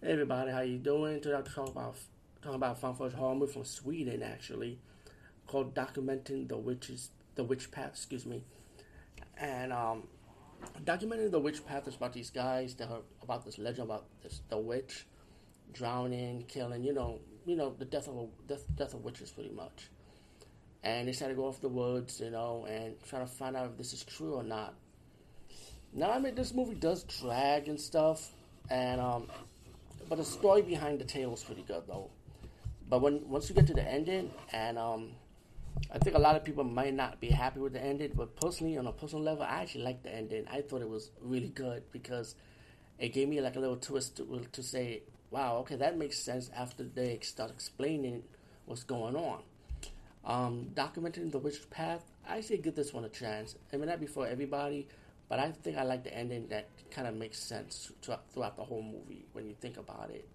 Hey everybody, how you doing? Today I'm talking about talking about found horror movie from Sweden, actually, called "Documenting the Witches, the Witch Path." Excuse me, and um, documenting the witch path is about these guys that are about this legend about this the witch drowning, killing, you know, you know the death of a, death, death of witches, pretty much. And they try to go off the woods, you know, and try to find out if this is true or not. Now, I mean, this movie does drag and stuff, and um, but the story behind the tale is pretty good though. But when once you get to the ending, and um, I think a lot of people might not be happy with the ending, but personally, on a personal level, I actually liked the ending. I thought it was really good because it gave me like a little twist to, to say, "Wow, okay, that makes sense." After they start explaining what's going on, um, documenting the witch path, I say give this one a chance. It may not be for everybody, but I think I like the ending that kind of makes sense throughout, the whole movie when you think about it.